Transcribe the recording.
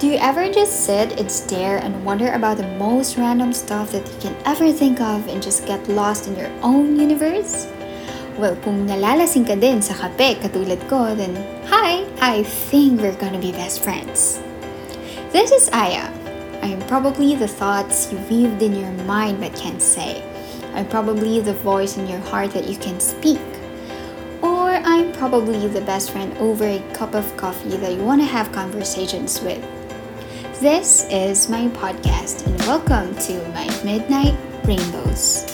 Do you ever just sit and stare and wonder about the most random stuff that you can ever think of and just get lost in your own universe? Well, kung nalalasing ka din sa kape katulad ko, then hi, I think we're gonna be best friends. This is Aya. I am probably the thoughts you weaved in your mind but can't say. I'm probably the voice in your heart that you can speak. Or I'm probably the best friend over a cup of coffee that you want to have conversations with. This is my podcast, and welcome to my Midnight Rainbows.